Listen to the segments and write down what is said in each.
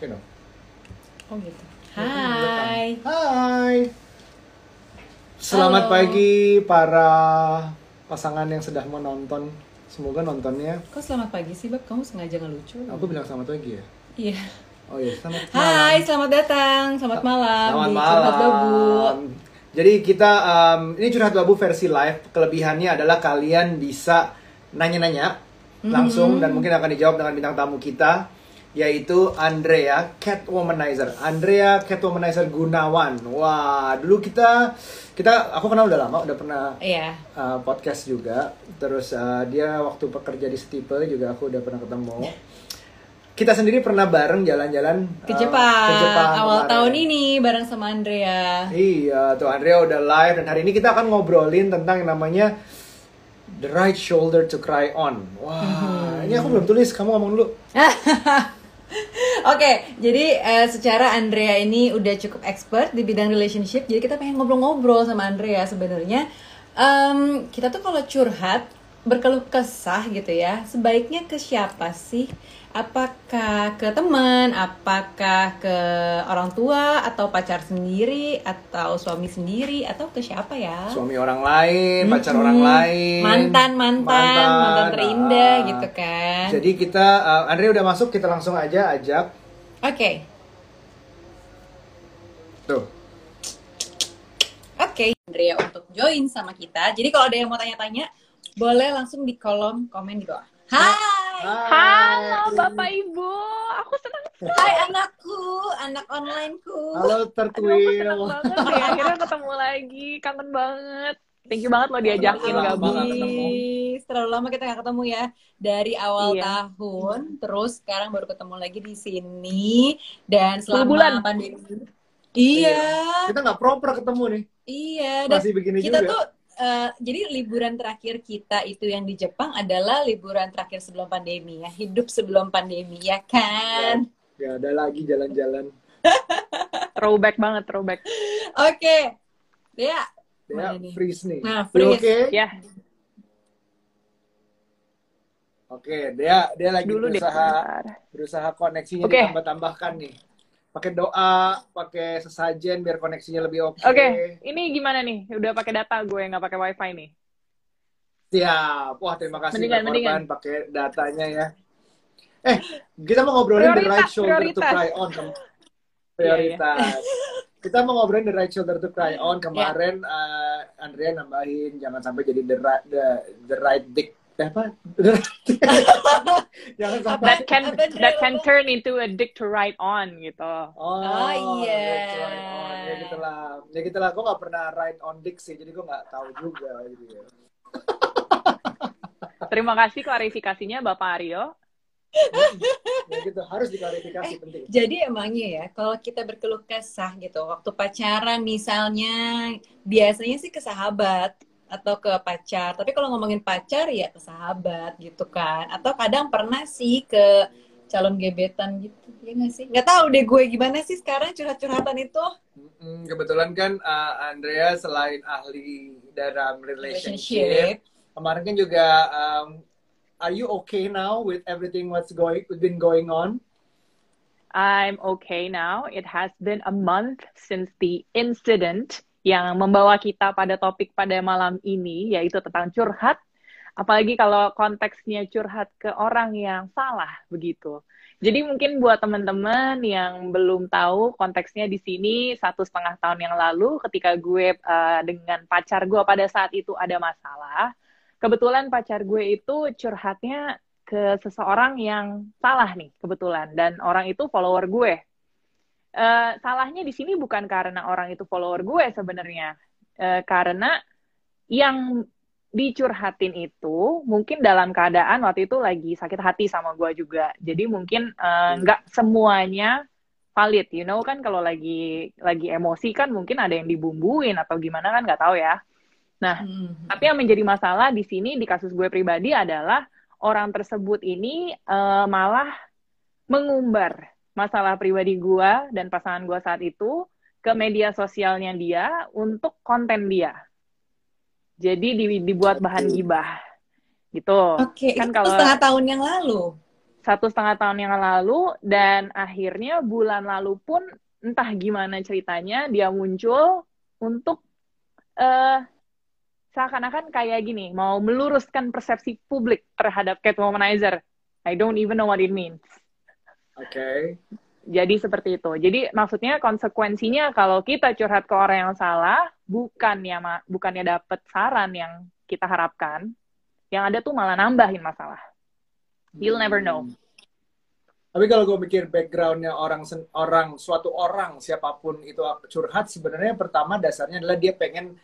Oke dong. Oh gitu. Hai. Hai. Selamat Halo. pagi para pasangan yang sedang menonton. Semoga nontonnya. Kok selamat pagi sih, Bab? Kamu sengaja ngelucu? Aku bilang selamat pagi ya. Iya. Oh iya, selamat Hai, selamat datang. Selamat malam. Selamat malam. Curhat Babu. Jadi kita um, ini curhat babu versi live. Kelebihannya adalah kalian bisa nanya-nanya langsung dan mungkin akan dijawab dengan bintang tamu kita yaitu Andrea Catwomanizer. Andrea Catwomanizer Gunawan. Wah, dulu kita kita aku kenal udah lama, udah pernah Iya. uh, podcast juga. Terus uh, dia waktu pekerja di Stipe juga aku udah pernah ketemu. Kita sendiri pernah bareng jalan-jalan Ke uh, Jepang. ke Jepang Awal kemarin. tahun ini bareng sama Andrea. Iya, tuh Andrea udah live dan hari ini kita akan ngobrolin tentang yang namanya The Right Shoulder to Cry On. Wah, ini aku belum tulis, kamu ngomong dulu. Oke, jadi eh, secara Andrea ini udah cukup expert di bidang relationship, jadi kita pengen ngobrol-ngobrol sama Andrea sebenarnya. em, kita tuh kalau curhat berkeluh kesah gitu ya, sebaiknya ke siapa sih? Apakah ke teman, apakah ke orang tua atau pacar sendiri atau suami sendiri atau ke siapa ya? Suami orang lain, pacar orang lain. Mantan, mantan, mantan terindah ah. gitu kan. Jadi kita, uh, Andrea udah masuk, kita langsung aja ajak. Oke. Tuh. Oke, Andrea untuk join sama kita. Jadi kalau ada yang mau tanya-tanya, boleh langsung di kolom komen di bawah. Hai, Halo Bapak Ibu, aku senang hai anakku, anak onlineku. Halo Aduh, aku senang banget deh, akhirnya ketemu lagi, kangen banget. Thank you banget lo diajakin Lama gabung. banget ketemu. Ih, Terlalu lama kita nggak ketemu ya dari awal Iya. tahun, terus sekarang baru ketemu lagi di sini dan selama bulan. pandemi. Iya, Kita nggak proper ketemu nih, iya. Dan masih begini kita juga. tuh eh, jadi liburan terakhir kita itu yang di Jepang adalah liburan terakhir sebelum pandemi ya hidup sebelum pandemi ya kan Ya ada lagi jalan-jalan. Throwback banget, throwback. oke ya Ya, nih? freeze nih. Nah, freeze. Oke. Ya, Oke, dia dia lagi dulu deh. berusaha bentar. berusaha koneksinya Oke. ditambah-tambahkan nih. Pakai doa, pakai sesajen biar koneksinya lebih oke. Oke, ini gimana nih? Udah pakai data gue, nggak pakai wifi nih. Siap. Wah, terima kasih Mendingan, mendingan. Pakai datanya ya. Eh, kita mau ngobrolin the right Prioritas, shoulder to prioritas. cry on. Kem- Iya, Prioritas. Kita mau ngobrolin the right shoulder to cry on. Kemarin eh, Andrea nambahin jangan sampai jadi the right the, the right dick. Eh, apa? Jangan sampai That can that can turn into a dick to write on gitu. Oh, Oh, iya. that's right on. Ya gitu lah. Ya gitu lah. Gue gak pernah ride on dick sih, jadi gue gak tahu juga gitu ya. Terima kasih klarifikasinya Bapak Aryo. Ya gitu, harus diklarifikasi penting. jadi emangnya ya kalau kita berkeluh kesah gitu waktu pacaran misalnya biasanya sih ke sahabat atau ke pacar. Tapi kalau ngomongin pacar ya ke sahabat gitu kan. Atau kadang pernah sih ke calon gebetan gitu ya nggak sih? Nggak tahu deh gue gimana sih sekarang curhat-curhatan itu. Kebetulan kan uh, Andrea selain ahli dalam relationship, relationship. kemarin kan juga um, Are you okay now with everything what's going been going on? I'm okay now. It has been a month since the incident yang membawa kita pada topik pada malam ini, yaitu tentang curhat. Apalagi kalau konteksnya curhat ke orang yang salah, begitu. Jadi mungkin buat teman-teman yang belum tahu konteksnya di sini satu setengah tahun yang lalu ketika gue uh, dengan pacar gue pada saat itu ada masalah, kebetulan pacar gue itu curhatnya ke seseorang yang salah nih kebetulan dan orang itu follower gue. Eh, salahnya di sini bukan karena orang itu follower gue sebenarnya, Eh, karena yang dicurhatin itu mungkin dalam keadaan waktu itu lagi sakit hati sama gue juga. Jadi mungkin eh, nggak semuanya valid, you know kan kalau lagi lagi emosi kan mungkin ada yang dibumbuin atau gimana kan nggak tahu ya. Nah, Hmm. tapi yang menjadi masalah di sini di kasus gue pribadi adalah orang tersebut ini eh, malah mengumbar masalah pribadi gue dan pasangan gue saat itu ke media sosialnya dia untuk konten dia. Jadi di- dibuat bahan gibah gitu. Oke, Kan itu kalau- setengah tahun yang lalu. satu setengah tahun yang lalu dan akhirnya bulan lalu pun entah gimana ceritanya dia muncul untuk uh, seakan-akan kayak gini mau meluruskan persepsi publik terhadap Catwomanizer. I don't even know what it means. Oke. Okay. Jadi seperti itu. Jadi maksudnya konsekuensinya kalau kita curhat ke orang yang salah, bukannya bukannya dapat saran yang kita harapkan, yang ada tuh malah nambahin masalah. You'll never know. Hmm. Tapi kalau gue mikir backgroundnya orang orang suatu orang siapa pun itu curhat sebenarnya pertama dasarnya adalah dia pengen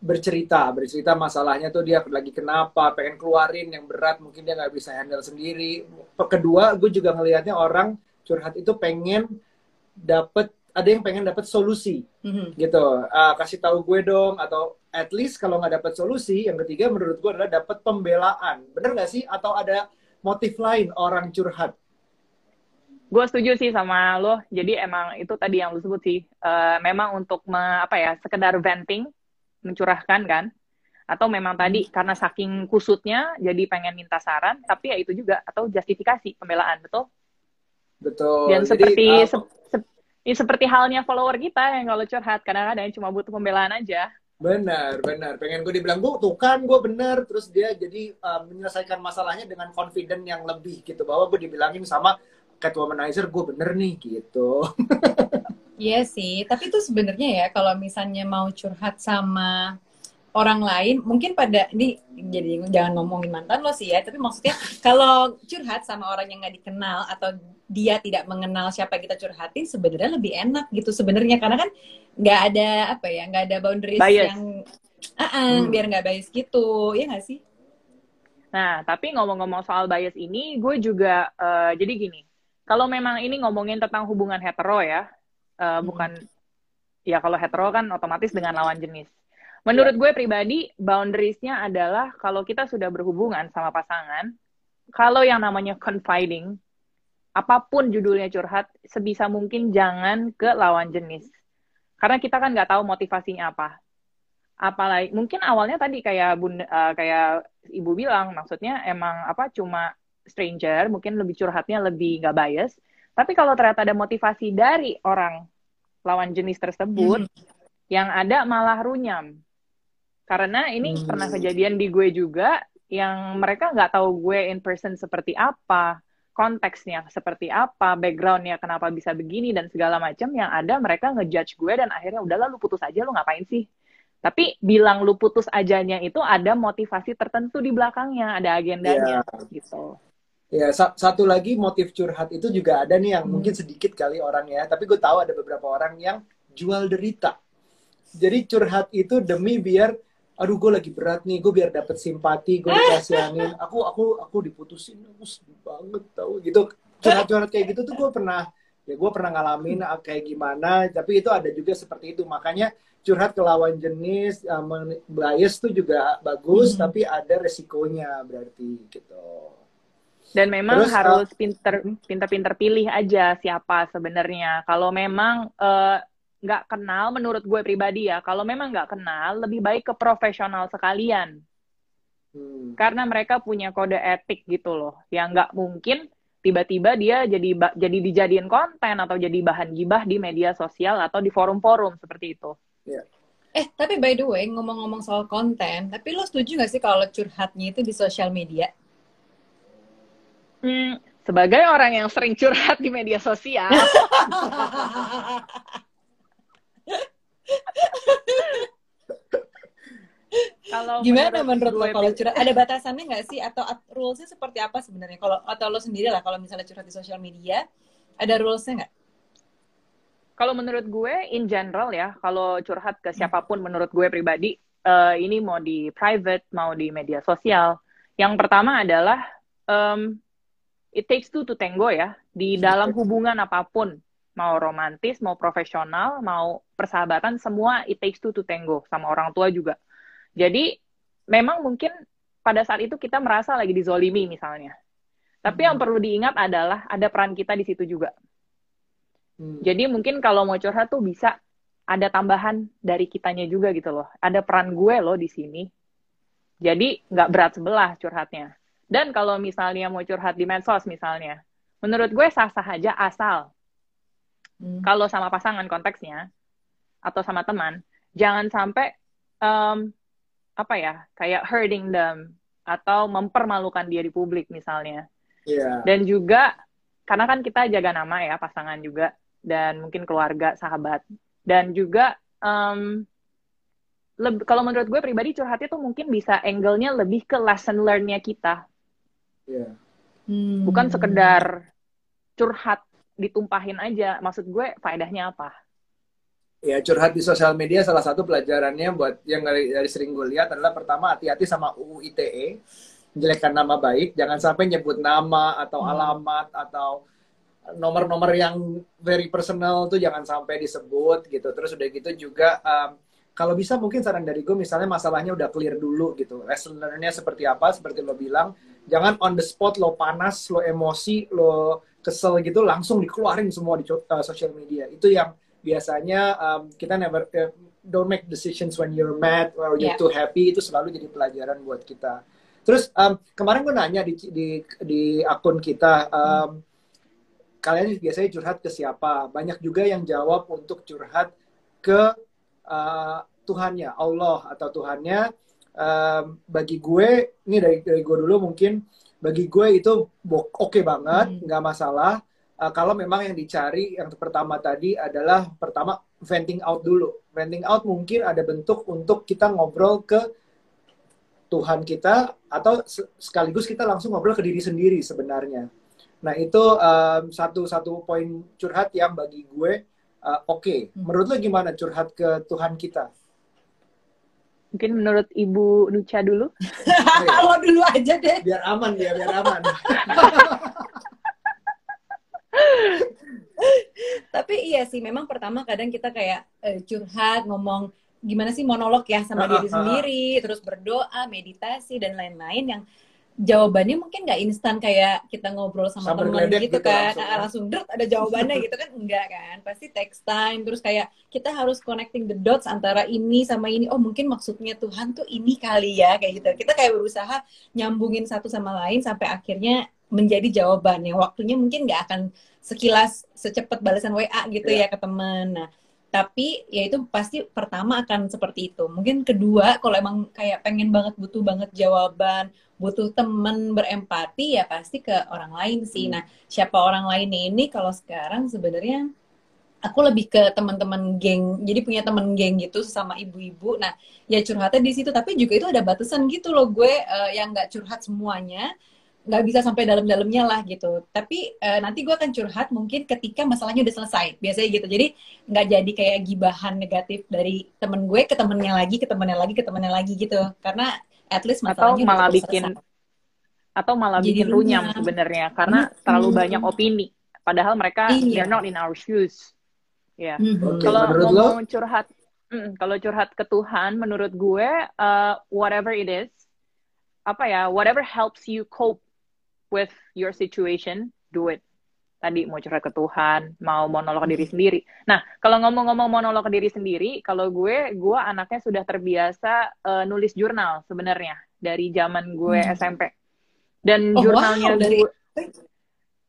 bercerita bercerita masalahnya tuh dia lagi kenapa pengen keluarin yang berat mungkin dia nggak bisa handle sendiri. Kedua gue juga ngelihatnya orang curhat itu pengen dapet ada yang pengen dapet solusi mm-hmm. gitu. Uh, kasih tahu gue dong atau at least kalau nggak dapet solusi yang ketiga menurut gue adalah dapet pembelaan. Bener nggak sih? Atau ada motif lain orang curhat? Gue setuju sih sama lo. Jadi emang itu tadi yang lo sebut sih. Uh, memang untuk me, apa ya sekedar venting mencurahkan kan atau memang tadi karena saking kusutnya jadi pengen minta saran tapi ya itu juga atau justifikasi pembelaan betul Betul. Dan seperti uh, se se ya seperti halnya follower kita yang kalau curhat kadang-kadang cuma butuh pembelaan aja. Benar, benar. Pengen gue dibilang, gue tuh kan gue benar. Terus dia jadi uh, menyelesaikan masalahnya dengan confident yang lebih gitu. Bahwa gue dibilangin sama Catwomanizer, gue bener nih gitu. Iya sih, tapi itu sebenarnya ya kalau misalnya mau curhat sama orang lain mungkin pada ini jadi jangan ngomongin mantan lo sih ya tapi maksudnya kalau curhat sama orang yang nggak dikenal atau dia tidak mengenal siapa kita curhatin sebenarnya lebih enak gitu sebenarnya karena kan nggak ada apa ya nggak ada boundaries bias. yang uh -uh, hmm. biar nggak bias gitu ya nggak sih nah tapi ngomong-ngomong soal bias ini gue juga uh, jadi gini kalau memang ini ngomongin tentang hubungan hetero ya uh, bukan ya kalau hetero kan otomatis dengan lawan jenis Menurut gue pribadi, boundariesnya adalah kalau kita sudah berhubungan sama pasangan, kalau yang namanya confiding, apa pun judulnya curhat, sebisa mungkin jangan ke lawan jenis. Karena kita kan nggak tahu motivasinya apa. Apalagi mungkin awalnya tadi kayak bunda, uh, kayak ibu bilang, maksudnya emang apa cuma stranger, mungkin lebih curhatnya lebih nggak bias. Tapi kalau ternyata ada motivasi dari orang lawan jenis tersebut, hmm. yang ada malah runyam karena ini hmm. pernah kejadian di gue juga yang mereka nggak tahu gue in person seperti apa, konteksnya seperti apa, backgroundnya kenapa bisa begini dan segala macam yang ada mereka ngejudge gue dan akhirnya udahlah lu putus aja lu ngapain sih? Tapi bilang lu putus ajanya itu ada motivasi tertentu di belakangnya, ada agendanya yeah. gitu. Ya, sa satu lagi motif curhat itu juga ada nih yang hmm. mungkin sedikit kali orang ya, tapi gue tahu ada beberapa orang yang jual derita. Jadi curhat itu demi biar aduh gue lagi berat nih gue biar dapet simpati gue dikasihanin. Aku aku aku diputusin aku sedih banget tau gitu. Curhat-curhat kayak gitu tuh gue pernah ya gue pernah ngalamin ah, kayak gimana. Tapi itu ada juga seperti itu. Makanya curhat ke lawan jenis um, bias tuh juga bagus hmm. tapi ada resikonya berarti gitu dan memang Terus, harus uh, pinter pinter-pinter pilih aja siapa sebenarnya kalau memang uh, nggak kenal menurut gue pribadi ya kalau memang nggak kenal lebih baik ke profesional sekalian hmm. karena mereka punya kode etik gitu loh yang nggak mungkin tiba-tiba dia jadi jadi dijadiin konten atau jadi bahan gibah di media sosial atau di forum-forum seperti itu. Yeah. Eh tapi by the way ngomong-ngomong soal konten, tapi lo setuju gak sih kalau curhatnya itu di sosial media? Hmm, sebagai orang yang sering curhat di media sosial, kalau gimana menurut, menurut lo kalau curhat? Ada batasannya nggak sih? Atau rulesnya seperti apa sebenarnya? Kalau atau lo sendiri lah kalau misalnya curhat di sosial media ada rulesnya nggak? Kalau menurut gue in general ya kalau curhat ke siapa pun menurut gue pribadi uh, ini mau di private mau di media sosial. Yang pertama adalah um, it takes two to tango ya di dalam hubungan apa pun mau romantis, mau profesional, mau persahabatan, semua it takes two to tango sama orang tua juga. Jadi memang mungkin pada saat itu kita merasa lagi dizolimi misalnya. Tapi hmm. yang perlu diingat adalah ada peran kita di situ juga. Hmm. Jadi mungkin kalau mau curhat tuh bisa ada tambahan dari kitanya juga gitu loh. Ada peran gue loh di sini. Jadi nggak berat sebelah curhatnya. Dan kalau misalnya mau curhat di medsos misalnya, menurut gue sah-sah aja asal hmm. kalau sama pasangan konteksnya atau sama teman, jangan sampai um, apa ya kayak hurting them atau mempermalukan dia di publik misalnya. Yeah. Dan juga karena kan kita jaga nama ya pasangan juga dan mungkin keluarga, sahabat dan juga um, kalau menurut gue pribadi curhatnya tuh mungkin bisa angle-nya lebih ke lesson learn-nya kita. Yeah. Hmm. Bukan sekedar curhat ditumpahin aja. Maksud gue faedahnya apa? Ya curhat di sosial media salah satu pelajarannya buat yang dari, dari sering gue lihat adalah pertama hati-hati sama UU ITE menjelekkan nama baik. Jangan sampai nyebut nama atau hmm. alamat atau nomor-nomor yang very personal tuh jangan sampai disebut gitu. Terus udah gitu juga um, kalau bisa mungkin saran dari gue misalnya masalahnya udah clear dulu gitu lesson learn-nya seperti apa seperti lo bilang jangan on the spot lo panas lo emosi lo kesel gitu langsung dikeluarin semua di uh, social media itu yang biasanya um, kita never uh, don't make decisions when you're mad or you're yeah. too happy itu selalu jadi pelajaran buat kita terus um, kemarin gue nanya di di di akun kita um, hmm. kalian biasanya curhat ke siapa banyak juga yang jawab untuk curhat ke uh, Tuhannya Allah atau Tuhannya um, bagi gue ini dari dari gue dulu mungkin bagi gue itu oke okay banget hmm. nggak hmm. masalah uh, kalau memang yang dicari yang pertama tadi adalah pertama venting out dulu venting out mungkin ada bentuk untuk kita ngobrol ke Tuhan kita atau sekaligus kita langsung ngobrol ke diri sendiri sebenarnya nah itu um, satu satu poin curhat yang bagi gue uh, oke. Okay. Hmm. Menurut lo gimana curhat ke Tuhan kita? Mungkin menurut Ibu Nucha dulu. Kalau dulu aja deh. Biar aman ya, biar aman. Tapi iya sih, memang pertama kadang kita kayak uh, curhat, ngomong gimana sih monolog ya sama diri sendiri, terus berdoa, meditasi dan lain-lain yang jawabannya mungkin nggak instan kayak kita ngobrol sama teman gitu, gitu kan. langsung, nah, langsung dert ada jawabannya gitu kan. Enggak kan. Pasti text time. Terus kayak kita harus connecting the dots antara ini sama ini. Oh mungkin maksudnya Tuhan tuh ini kali ya kayak gitu. Kita kayak berusaha nyambungin satu sama lain sampai akhirnya menjadi jawaban yang waktunya mungkin nggak akan sekilas secepat balasan WA gitu yeah. ya ke teman nah tapi ya itu pasti pertama akan seperti itu. Mungkin kedua kalau emang kayak pengen banget butuh banget jawaban butuh temen berempati ya pasti ke orang lain sih. Hmm. nah siapa orang lain ini? Kalau sekarang sebenarnya aku lebih ke teman-teman geng jadi punya temen geng gitu sama ibu-ibu. Nah ya curhatnya di situ. Tapi juga itu ada batasan gitu loh gue uh, yang nggak curhat semuanya nggak bisa sampai dalam-dalamnya lah gitu. Tapi uh, nanti gue akan curhat mungkin ketika masalahnya udah selesai. Biasanya gitu. Jadi nggak jadi kayak gibahan negatif dari temen gue ke temennya lagi, ke temennya lagi, ke temennya lagi gitu. Karena at least masalahnya atau malah bikin selesai. atau malah jadi bikin runyam sebenarnya karena hmm. terlalu banyak opini. Padahal mereka iya. they're not in our shoes. Ya. Yeah. Hmm. Okay, kalau ngomong curhat, mm, kalau curhat ke Tuhan, menurut gue uh, whatever it is, apa ya, whatever helps you cope with your situation, do it. Tadi mau curhat ke Tuhan, mau monolog diri sendiri. Nah, kalau ngomong-ngomong monolog diri sendiri, kalau gue, gue anaknya sudah terbiasa uh, nulis jurnal sebenarnya dari zaman gue hmm. SMP. Dan oh, jurnalnya wow, dari... gue,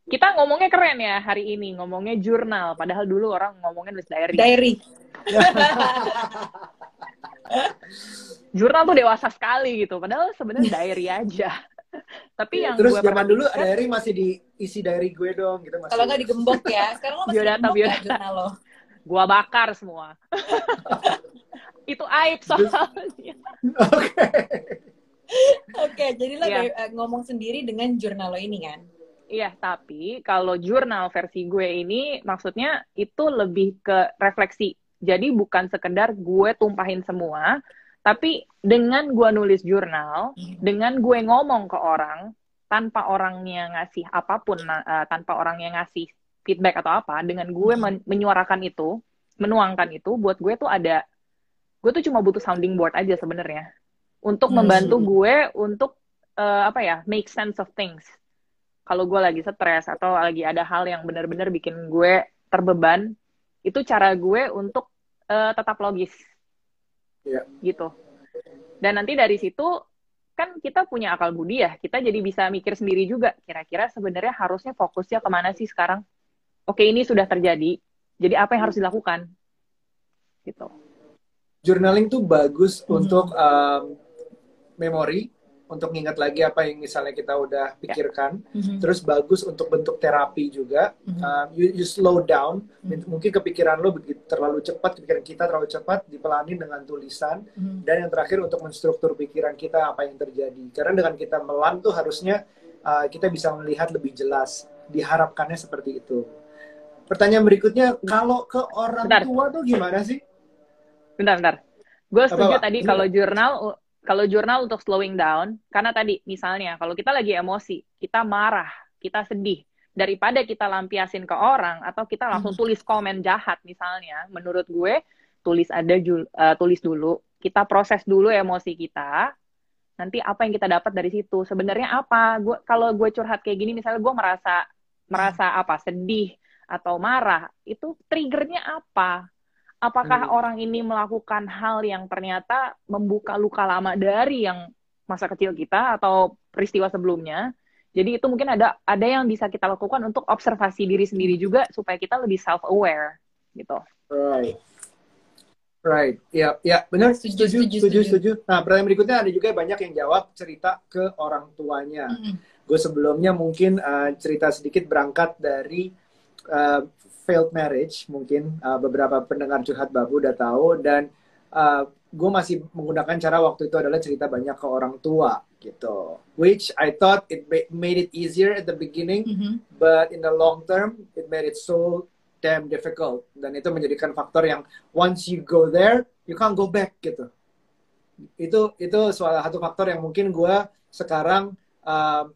kita ngomongnya keren ya hari ini, ngomongnya jurnal. Padahal dulu orang ngomongnya nulis diary. Diary. jurnal tuh dewasa sekali gitu. Padahal sebenarnya diary aja. Tapi ya, yang terus gue zaman dulu kan, diary masih diisi diary gue dong gitu Kalau nggak digembok ya. Sekarang lo masih biodata, biodata. Ya, lo. Gua bakar semua. Itu aib soalnya. Oke. Oke, jadi lo yeah. Iya. ngomong sendiri dengan jurnal lo ini kan? Iya, tapi kalau jurnal versi gue ini maksudnya itu lebih ke refleksi. Jadi bukan sekedar gue tumpahin semua, tapi dengan gue nulis jurnal, hmm. dengan gue ngomong ke orang, tanpa orangnya ngasih apa pun, uh, tanpa orangnya ngasih feedback atau apa, dengan gue hmm. men menyuarakan itu, menuangkan itu, buat gue tuh ada, gue tuh cuma butuh sounding board aja sebenarnya, untuk hmm. membantu gue untuk uh, apa ya, make sense of things. Kalau gue lagi stres atau lagi ada hal yang benar-benar bikin gue terbeban, itu cara gue untuk uh, tetap logis yeah. gitu dan nanti dari situ kan kita punya akal budi ya, kita jadi bisa mikir sendiri juga. Kira-kira sebenarnya harusnya fokusnya ke mana sih sekarang? Oke, ini sudah terjadi. Jadi apa yang harus dilakukan? Gitu. Journaling tuh bagus hmm. untuk um, memori, untuk ngingat lagi apa yang misalnya kita udah ya. pikirkan. Yeah. Mm-hmm. Terus bagus untuk bentuk terapi juga. Mm-hmm. Um, you, you slow down. Mm-hmm. Mungkin kepikiran lo begitu terlalu cepat, pikiran kita terlalu cepat, dipelanin dengan tulisan. Mm-hmm. Dan yang terakhir untuk menstruktur pikiran kita apa yang terjadi. Karena dengan kita melan tuh harusnya uh, kita bisa melihat lebih jelas. Diharapkannya seperti itu. Pertanyaan berikutnya, kalau ke orang bentar. tua tuh gimana sih? Bentar, bentar. Gue setuju apa, tadi kalau jurnal kalau jurnal untuk slowing down, karena tadi misalnya kalau kita lagi emosi, kita marah, kita sedih, daripada kita lampiasin ke orang atau kita langsung hmm. tulis komen jahat misalnya, menurut gue tulis ada uh, tulis dulu, kita proses dulu emosi kita, nanti apa yang kita dapat dari situ, sebenarnya apa? Gue kalau gue curhat kayak gini, misalnya gue merasa merasa apa sedih atau marah, itu triggernya apa? Apakah hmm. orang ini melakukan hal yang ternyata membuka luka lama dari yang masa kecil kita atau peristiwa sebelumnya. Jadi itu mungkin ada ada yang bisa kita lakukan untuk observasi diri sendiri juga supaya kita lebih self aware gitu. Right. Right. Ya, ya benar setuju setuju, setuju, setuju. Nah, pertanyaan berikutnya ada juga banyak yang jawab cerita ke orang tuanya. Mm. Gue sebelumnya mungkin uh, cerita sedikit berangkat dari uh, failed marriage mungkin uh, beberapa pendengar curhat babu udah tahu dan uh, gue masih menggunakan cara waktu itu adalah cerita banyak ke orang tua gitu which I thought it made it easier at the beginning mm -hmm. but in the long term it made it so damn difficult dan itu menjadikan faktor yang once you go there you can't go back gitu itu itu salah satu faktor yang mungkin gue sekarang uh,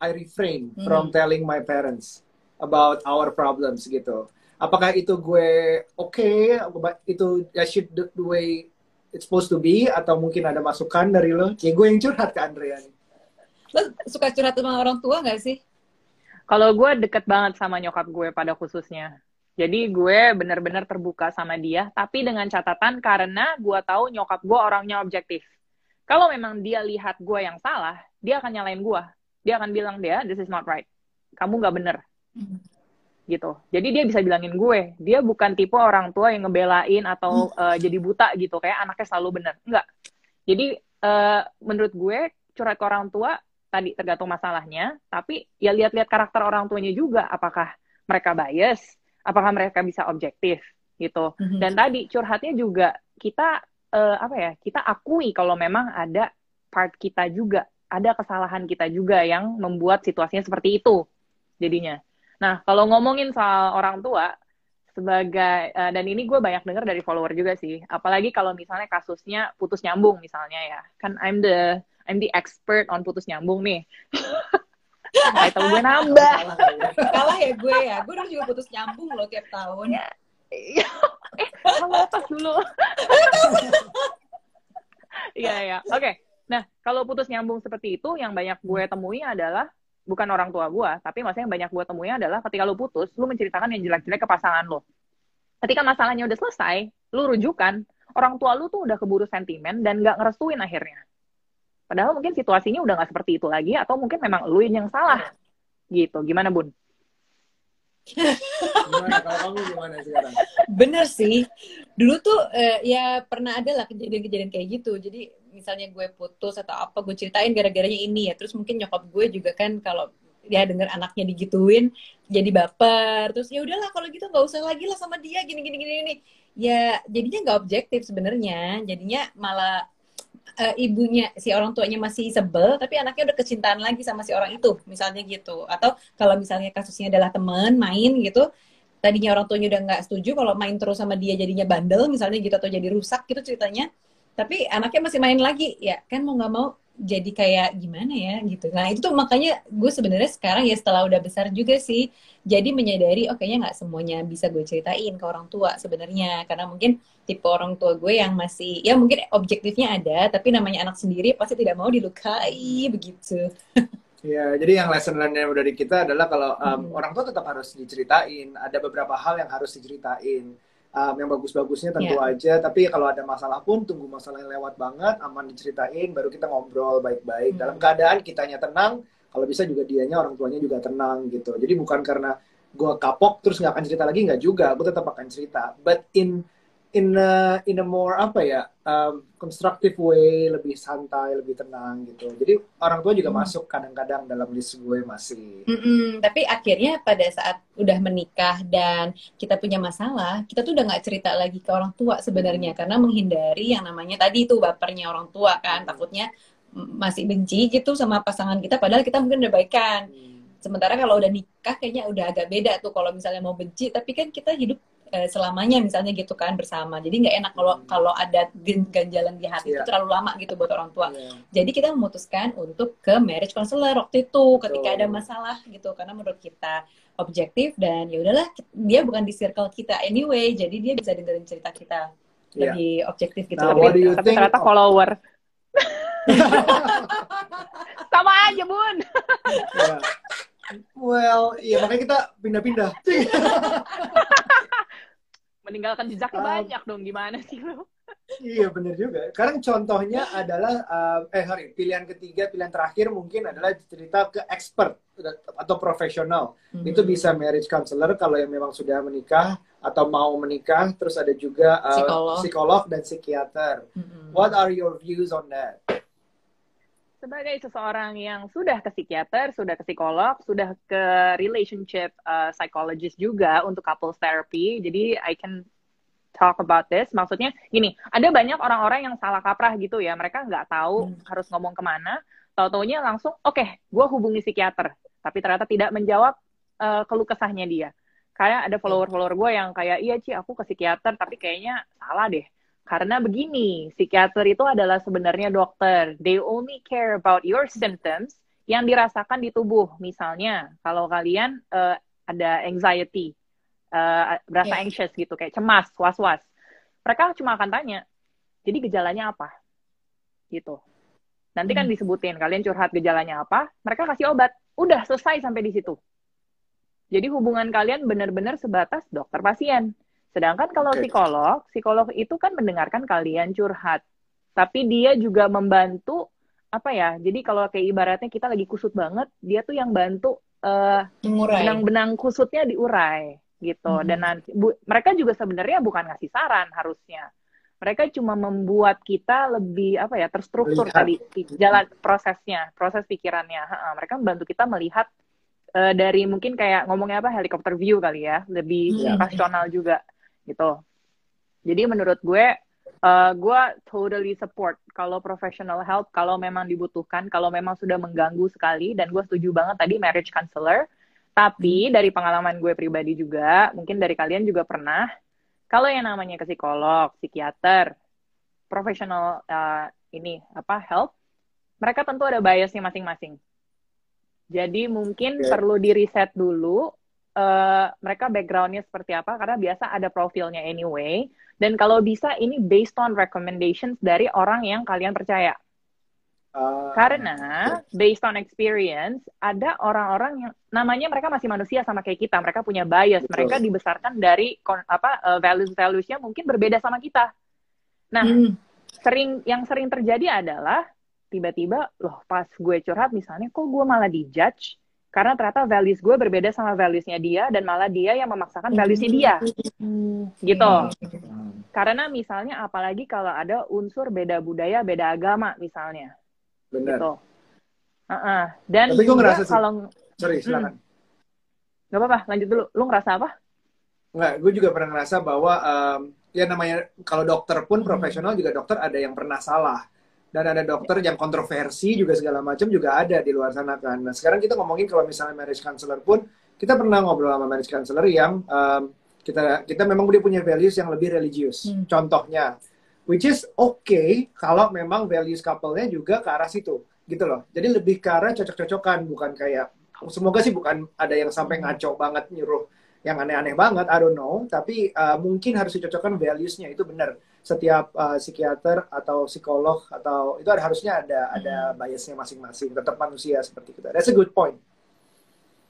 I refrain mm -hmm. from telling my parents about our problems gitu. Apakah itu gue oke, okay, itu ya should the, the way it's supposed to be atau mungkin ada masukan dari lo? Ya gue yang curhat ke Andrea nih. Lo suka curhat sama orang tua gak sih? Kalau gue deket banget sama nyokap gue pada khususnya. Jadi gue benar-benar terbuka sama dia, tapi dengan catatan karena gue tahu nyokap gue orangnya objektif. Kalau memang dia lihat gue yang salah, dia akan nyalain gue. Dia akan bilang dia, this is not right. Kamu nggak bener gitu. Jadi dia bisa bilangin gue dia bukan tipe orang tua yang ngebelain atau uh, jadi buta gitu kayak anaknya selalu benar enggak. Jadi uh, menurut gue curhat ke orang tua tadi tergantung masalahnya tapi ya lihat-lihat karakter orang tuanya juga. Apakah mereka bias? Apakah mereka bisa objektif? Gitu. Mm-hmm. dan tadi curhatnya juga kita uh, apa ya kita akui kalau memang ada part kita juga ada kesalahan kita juga yang membuat situasinya seperti itu jadinya Nah, kalau ngomongin soal orang tua, sebagai uh, dan ini gue banyak dengar dari follower juga sih. Apalagi kalau misalnya kasusnya putus nyambung misalnya ya. Kan I'm the I'm the expert on putus nyambung nih. Title gue nambah. Kalah ya gue. Ya gue dulu juga putus nyambung loh tiap tahun. Ya eh kamu pas dulu. Iya ya oke. Nah kalau putus nyambung seperti itu yang banyak gue temui adalah bukan orang tua gue, tapi maksudnya yang banyak gue temui adalah ketika lu putus, lu menceritakan yang jelek-jelek ke pasangan lu. Ketika masalahnya udah selesai, lu rujukan, orang tua lu tuh udah keburu sentimen dan gak ngerestuin akhirnya. Padahal mungkin situasinya udah gak seperti itu lagi, atau mungkin memang lu yang salah. Gitu, gimana Bun? gimana kalau kamu gimana sekarang? Bener sih. Dulu tuh uh, ya pernah ada lah kejadian-kejadian kayak gitu. Jadi misalnya gue putus atau apa gue ceritain gara-garanya ini ya. Terus mungkin nyokap gue juga kan kalau dia denger anaknya digituin jadi baper. Terus ya udahlah kalau gitu nggak usah lagi lah sama dia gini gini gini gini. Ya jadinya nggak objektif sebenarnya. Jadinya malah uh, ibunya si orang tuanya masih sebel tapi anaknya udah kecintaan lagi sama si orang itu misalnya gitu. Atau kalau misalnya kasusnya adalah teman main gitu tadinya orang tuanya udah nggak setuju kalau main terus sama dia jadinya bandel misalnya gitu atau jadi rusak gitu ceritanya tapi anaknya masih main lagi ya kan mau nggak mau jadi kayak gimana ya gitu. Nah itu tuh makanya gue sebenarnya sekarang ya setelah udah besar juga sih jadi menyadari oh kayaknya nggak semuanya bisa gue ceritain ke orang tua sebenarnya karena mungkin tipe orang tua gue yang masih ya mungkin objektifnya ada tapi namanya anak sendiri pasti tidak mau dilukai begitu. Ya, jadi yang lesson learn yang dari kita adalah kalau um, hmm. orang tua tetap harus diceritain, ada beberapa hal yang harus diceritain um, yang bagus-bagusnya tentu Yeah. aja. Tapi kalau ada masalah pun tunggu masalah yang lewat banget aman diceritain baru kita ngobrol baik-baik. Hmm. dalam keadaan kitanya tenang kalau bisa juga dianya orang tuanya juga tenang gitu. Jadi bukan karena gue kapok terus nggak akan cerita lagi nggak juga. Gue tetap akan cerita. But in in a, in a more apa ya um, constructive way lebih santai lebih tenang gitu. Jadi orang tua juga Hmm. masuk kadang-kadang dalam list gue masih. Mm-mm, tapi akhirnya pada saat udah menikah dan kita punya masalah, kita tuh udah nggak cerita lagi ke orang tua sebenarnya. Karena menghindari yang namanya tadi itu bapernya orang tua kan, takutnya mm, masih benci gitu sama pasangan kita padahal kita mungkin udah baikan. Sementara kalau udah nikah kayaknya udah agak beda tuh kalau misalnya mau benci, tapi kan kita hidup eh, selamanya misalnya gitu kan bersama. Jadi nggak enak kalau kalau ada ganjalan di hati itu Iya. terlalu lama gitu buat orang tua. Iya. Jadi kita memutuskan untuk ke marriage counselor waktu itu ketika Betul. ada masalah gitu karena menurut kita objektif dan ya udahlah dia bukan di circle kita anyway jadi dia bisa dengerin cerita kita Iya. lebih objektif gitu Nah, Tapi think ternyata of- follower. Sama aja, Bun. Ya. Well, iya makanya kita pindah-pindah. Meninggalkan jejaknya Um, banyak dong. Gimana sih lu? iya bener juga. Sekarang contohnya adalah uh, eh sorry pilihan ketiga pilihan terakhir mungkin adalah cerita ke expert atau profesional. Hmm. Itu bisa marriage counselor kalau yang memang sudah menikah atau mau menikah. Terus ada juga uh, Psikolog. psikolog dan psikiater. Mm-mm. What are your views on that? Sebagai seseorang yang sudah ke psikiater, sudah ke psikolog, sudah ke relationship uh, psychologist juga untuk couples therapy. Jadi I can talk about this. Maksudnya gini, ada banyak orang-orang yang salah kaprah gitu ya. Mereka nggak tahu Hmm. harus ngomong ke mana. Tahu-taunya langsung, oke, gue hubungi psikiater. Tapi ternyata tidak menjawab uh, keluh kesahnya dia. Kayak ada follower-follower gue yang kayak, iya Ci, aku ke psikiater, tapi kayaknya salah deh. Karena begini, psikiater itu adalah sebenarnya dokter. They only care about your symptoms yang dirasakan di tubuh. Misalnya, kalau kalian uh, ada anxiety, uh, berasa Yeah. anxious gitu, kayak cemas, was-was. Mereka cuma akan tanya, jadi gejalanya apa? Gitu. Nanti kan Hmm. disebutin, kalian curhat gejalanya apa, mereka kasih obat. Udah selesai sampai di situ. Jadi hubungan kalian benar-benar sebatas dokter pasien. Sedangkan kalau Oke. psikolog, psikolog itu kan mendengarkan kalian curhat. Tapi dia juga membantu apa ya? Jadi kalau kayak ibaratnya kita lagi kusut banget, dia tuh yang bantu eh, mengurai benang-benang kusutnya diurai gitu. Mhm. Dan nanti bu- mereka juga sebenarnya bukan ngasih saran harusnya. Mereka cuma membuat kita lebih apa ya terstruktur Melihat. tadi di- jalan prosesnya, proses pikirannya. Ha-ha, Mereka membantu kita melihat eh, dari mungkin kayak ngomongnya apa helikopter view kali ya, lebih Hmm. rasional juga gitu. Jadi menurut gue, eh, gue totally support kalau professional help kalau memang dibutuhkan, kalau memang sudah mengganggu sekali dan gue setuju banget tadi marriage counselor. Tapi dari pengalaman gue pribadi juga, mungkin dari kalian juga pernah, kalau yang namanya ke psikolog, psikiater, professional eh, ini apa help, mereka tentu ada biasnya masing-masing. Jadi mungkin Oke. perlu di reset dulu eh, mereka backgroundnya seperti apa karena biasa ada profilnya anyway. Dan kalau bisa ini based on recommendations dari orang yang kalian percaya. Uh, Karena based on experience, ada orang-orang yang namanya mereka masih manusia sama kayak kita, mereka punya bias, Betul. mereka dibesarkan dari apa eh, values-valuesnya mungkin berbeda sama kita. Nah, Hmm. sering yang sering terjadi adalah tiba-tiba loh pas gue curhat misalnya kok gue malah dijudge karena ternyata values gue berbeda sama valuesnya dia dan malah dia yang memaksakan valuesnya dia Hmm. gitu. Hmm. Karena misalnya apalagi kalau ada unsur beda budaya, beda agama misalnya Bener. gitu. Uh-uh. Dan Tapi gue juga ngerasa sih- kalau Sorry, silakan. nggak apa-apa, lanjut dulu. Lu ngerasa apa? Nggak, gue juga pernah ngerasa bahwa um, ya namanya kalau dokter pun Hmm. profesional juga dokter ada yang pernah salah dan ada dokter yang kontroversi juga segala macam juga ada di luar sana kan. Nah sekarang kita ngomongin kalau misalnya marriage counselor pun kita pernah ngobrol sama marriage counselor yang um, kita kita memang dia punya values yang lebih religius. Hmm. Contohnya, which is okay kalau memang values couple-nya juga ke arah situ gitu loh. Jadi lebih ke arah cocok-cocokan bukan kayak semoga sih bukan ada yang sampai ngaco banget nyuruh yang aneh-aneh banget, I don't know. Tapi uh, mungkin harus dicocokkan values-nya itu benar. Setiap uh, psikiater atau psikolog atau itu ada harusnya ada ada biasnya masing-masing. Tetap manusia seperti kita. That's a good point.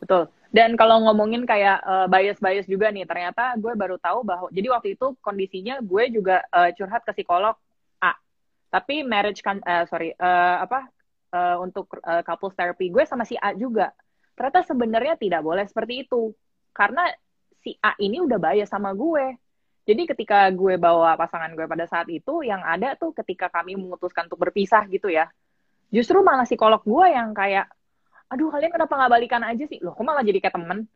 Betul. Dan kalau ngomongin kayak uh, bias-bias juga nih, ternyata gue baru tahu bahwa jadi waktu itu kondisinya gue juga uh, curhat ke psikolog A. Tapi marriage kan uh, sorry uh, apa uh, untuk uh, couples therapy gue sama si A juga. Ternyata sebenarnya tidak boleh seperti itu. Karena si A ini udah bias sama gue. Jadi ketika gue bawa pasangan gue pada saat itu, yang ada tuh ketika kami memutuskan untuk berpisah gitu ya, justru malah psikolog gue yang kayak, aduh kalian kenapa nggak balikan aja sih? Loh kok malah jadi kayak temen?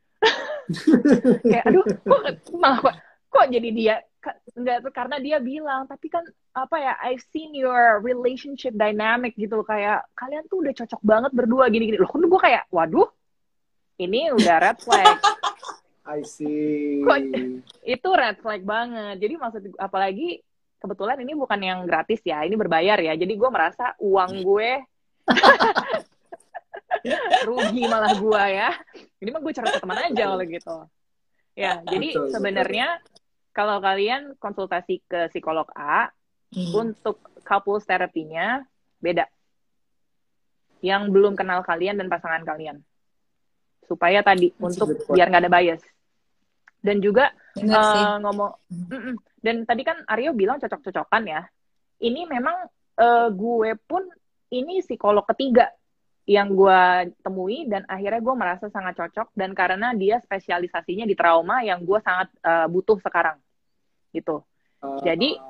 Kayak aduh kok malah kok, kok jadi dia enggak karena dia bilang tapi kan apa ya I've seen your relationship dynamic gitu kayak kalian tuh udah cocok banget berdua gini-gini. Loh kan gue kayak waduh ini udah red flag I see. kok, itu red flag banget. Jadi maksud apalagi kebetulan ini bukan yang gratis ya ini berbayar ya. Jadi gue merasa uang gue rugi malah gua ya. Ini mah gue cerita teman aja kalau gitu. Ya jadi sebenarnya kalau kalian konsultasi ke psikolog A hmm. untuk couples terapinya beda. Yang belum kenal kalian dan pasangan kalian. Supaya tadi That's untuk biar nggak ada bias dan juga uh, ngomong mm -mm. dan tadi kan Aryo bilang cocok-cocokan ya ini memang uh, gue pun ini psikolog ketiga yang gue temui dan akhirnya gue merasa sangat cocok dan karena dia spesialisasinya di trauma yang gue sangat uh, butuh sekarang gitu uh, jadi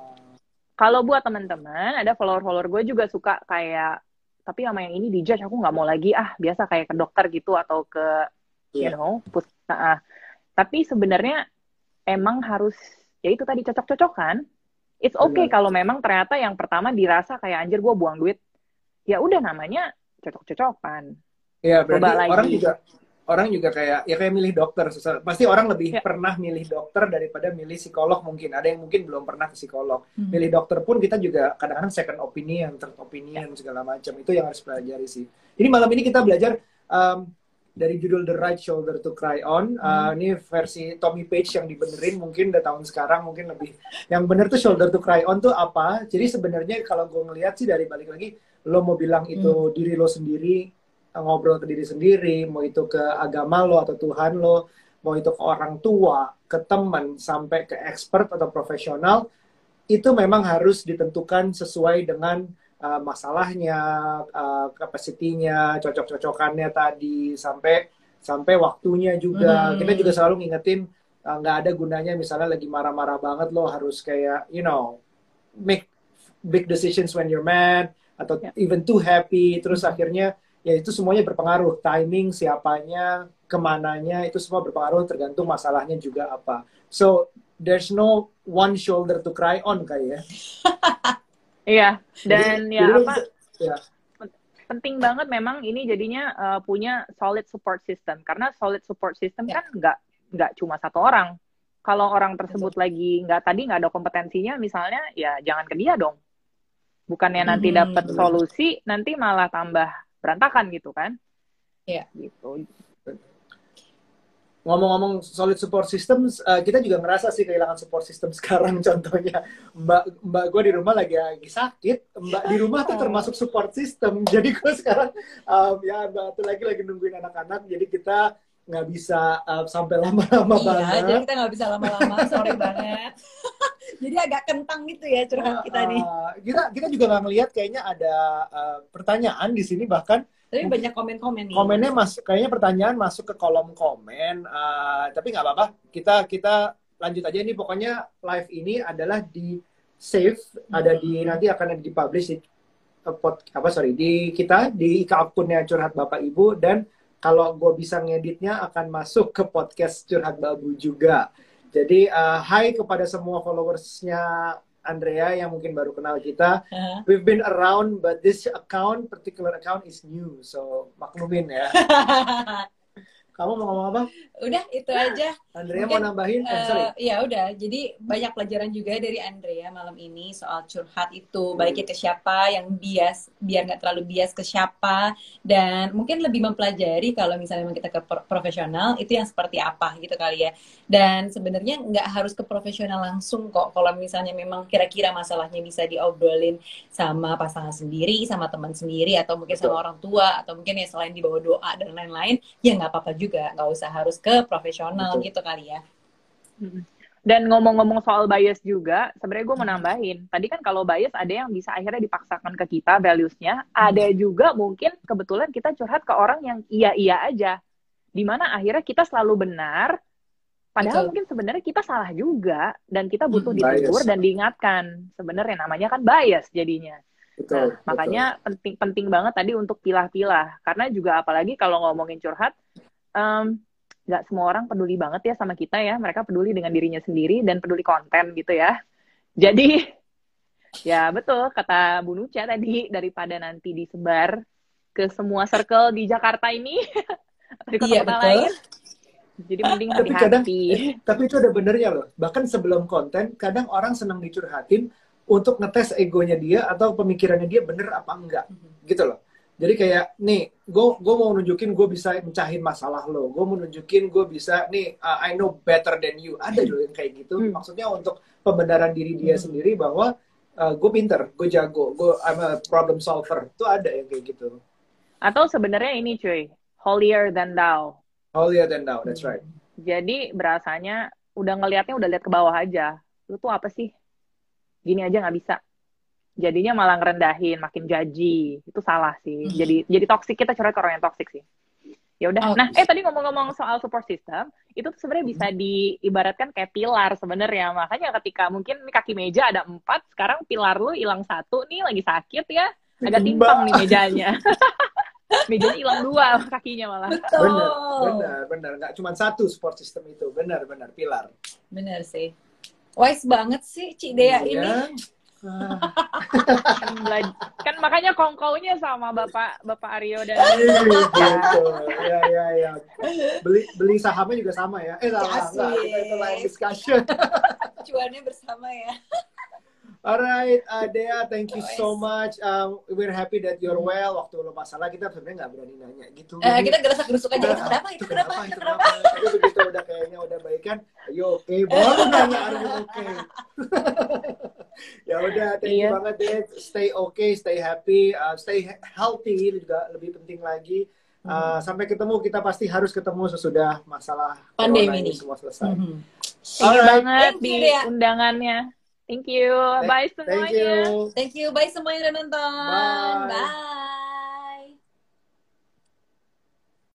kalau buat teman-teman ada follower-follower gue juga suka kayak tapi sama yang ini dijudge aku nggak mau lagi ah biasa kayak ke dokter gitu atau ke yeah. you iya. know put uh, tapi sebenarnya emang harus ya itu tadi cocok-cocokan it's okay kalau memang ternyata yang pertama dirasa kayak anjir gue buang duit ya udah namanya cocok-cocokan. Iya, berarti lagi. orang juga orang juga kayak ya kayak milih dokter. Pasti orang lebih ya. pernah milih dokter daripada milih psikolog mungkin. Ada yang mungkin belum pernah ke psikolog. Hmm. Milih dokter pun kita juga kadang-kadang second opinion, third opinion ya. segala macam. Itu yang harus pelajari sih. Ini malam ini kita belajar um, dari judul The Right Shoulder to Cry On. Uh, Ini versi Tommy Page yang dibenerin mungkin udah tahun sekarang mungkin lebih. Yang bener tuh Shoulder to Cry On tuh apa? Jadi sebenarnya kalau gue ngeliat sih dari balik lagi lo mau bilang itu hmm. diri lo sendiri ngobrol ke diri sendiri mau itu ke agama lo atau Tuhan lo mau itu ke orang tua ke teman sampai ke expert atau profesional itu memang harus ditentukan sesuai dengan uh, masalahnya uh, kapasitinya cocok-cocokannya tadi sampai sampai waktunya juga hmm. kita juga selalu ngingetin uh, nggak uh, ada gunanya misalnya lagi marah-marah banget lo harus kayak you know make big decisions when you're mad atau yeah. even too happy terus mm-hmm. akhirnya ya itu semuanya berpengaruh timing siapanya ke mananya itu semua berpengaruh tergantung masalahnya juga apa so there's no one shoulder to cry on kayak ya iya dan jadi, ya jadi apa ya. penting banget memang ini jadinya uh, punya solid support system karena solid support system yeah. kan nggak nggak cuma satu orang kalau orang tersebut Betul. lagi nggak tadi nggak ada kompetensinya misalnya ya jangan ke dia dong bukannya nanti hmm. dapat solusi nanti malah tambah berantakan gitu kan Iya. gitu ngomong-ngomong solid support system uh, kita juga ngerasa sih kehilangan support system sekarang contohnya mbak mbak gue di rumah lagi lagi sakit mbak di rumah tuh termasuk support system jadi gue sekarang um, ya mbak tuh lagi lagi nungguin anak-anak jadi kita nggak bisa uh, sampai lama-lama iya, banget. jadi kita nggak bisa lama-lama, sorry banget. jadi agak kentang gitu ya curhat kita uh, nih. Kita kita juga nggak ngelihat kayaknya ada uh, pertanyaan di sini bahkan. Tapi banyak komen-komen nih. Komennya mas, kayaknya pertanyaan masuk ke kolom komen. Uh, tapi nggak apa-apa, kita kita lanjut aja ini pokoknya live ini adalah di save, hmm. ada di nanti akan dipublish di pot apa sorry di kita di akunnya curhat bapak ibu dan kalau gue bisa ngeditnya akan masuk ke podcast curhat babu juga. Jadi uh, hai kepada semua followersnya Andrea yang mungkin baru kenal kita. Uh-huh. We've been around, but this account, particular account is new, so maklumin ya. Kamu mau ngomong apa? Udah itu aja. Andrea Mungkin, mau nambahin? Eh, sorry. ya udah. Jadi banyak pelajaran juga dari Andrea malam ini soal curhat itu hmm. baiknya ke siapa, yang bias biar nggak terlalu bias ke siapa, dan mungkin lebih mempelajari kalau misalnya memang kita ke profesional itu yang seperti apa gitu kali ya. Dan sebenarnya nggak harus ke profesional langsung kok. Kalau misalnya memang kira-kira masalahnya bisa diobrolin sama pasangan sendiri, sama teman sendiri, atau mungkin Betul. sama orang tua, atau mungkin ya selain di bawah doa dan lain-lain, ya nggak apa-apa juga juga nggak usah harus ke profesional Betul. gitu kali ya Dan ngomong-ngomong soal bias juga, sebenarnya gue mau nambahin. Tadi kan kalau bias ada yang bisa akhirnya dipaksakan ke kita values-nya, ada juga mungkin kebetulan kita curhat ke orang yang iya-iya aja. Di mana akhirnya kita selalu benar, padahal Betul. mungkin sebenarnya kita salah juga dan kita butuh Hmm, ditegur dan diingatkan. Sebenarnya namanya kan bias jadinya. Betul. Nah, makanya penting penting banget tadi untuk pilah-pilah karena juga apalagi kalau ngomongin curhat nggak semua orang peduli banget ya sama kita ya mereka peduli dengan dirinya sendiri dan peduli konten gitu ya jadi ya betul kata Bu Nucha tadi daripada nanti disebar ke semua circle di Jakarta ini di Iya, kota-kota betul. lain jadi mending Tapi kadang- hati-hati Tapi itu ada benernya loh. Bahkan sebelum konten, kadang orang senang dicurhatin untuk ngetes egonya dia atau pemikirannya dia bener apa enggak. Gitu loh. Jadi kayak, nih, gue gue mau nunjukin gue bisa mencahin masalah lo. Gue mau nunjukin gue bisa, nih, uh, I know better than you. Ada loh yang kayak gitu. Hmm. Maksudnya untuk pembenaran diri dia Hmm. sendiri bahwa uh, gue pinter, gue jago, gue I'm a problem solver. Itu ada yang kayak gitu. atau sebenarnya ini cuy holier than thou Holier than thou, that's right. Jadi berasanya udah ngelihatnya udah lihat ke bawah aja. Lu tuh apa sih? Gini aja nggak bisa. Jadinya malah ngerendahin, makin jaji. Itu salah sih. Mhm. Jadi jadi toxic kita curhat ke orang yang toxic sih. Ya udah. Oke. Nah, eh tadi ngomong-ngomong soal support system, itu tuh sebenarnya bisa diibaratkan kayak pilar sebenarnya. Makanya ketika mungkin ini kaki meja ada empat, sekarang pilar lu hilang satu nih lagi sakit ya, agak timpang nih mejanya. mejanya hilang dua kakinya malah. betul Benar, benar, benar. Nggak cuma satu support system itu. Benar, benar. Pilar. bener sih wise banget sih Cik Dea Iya. ini. Kan, kan makanya kongkaunya sama bapak bapak Aryo dan gitu. Ya, ya, ya. Beli beli sahamnya juga sama ya. Eh, salah. Itu lain discussion. cuannya bersama ya Alright, uh, Dea, thank you so much. Um, we're happy that you're well. Waktu lo masalah kita sebenarnya nggak berani nanya gitu. Eh, kita gerasak gerusuk aja Udah, itu kenapa itu kenapa itu itu kenapa Tapi begitu udah kayaknya udah baikan, ayo oke, baru nanya are you oke. ya udah, thank you Iya. banget deh. Stay okay, stay happy, uh, stay he- healthy itu juga lebih penting lagi. Uh, sampai ketemu kita pasti harus ketemu sesudah masalah Pandemi ini. semua selesai. Mhm. thank you Alright. banget Thank di you, Dea. undangannya. Thank you. Bye semuanya. Thank you. thank you bye semua yang udah nonton Bye. bye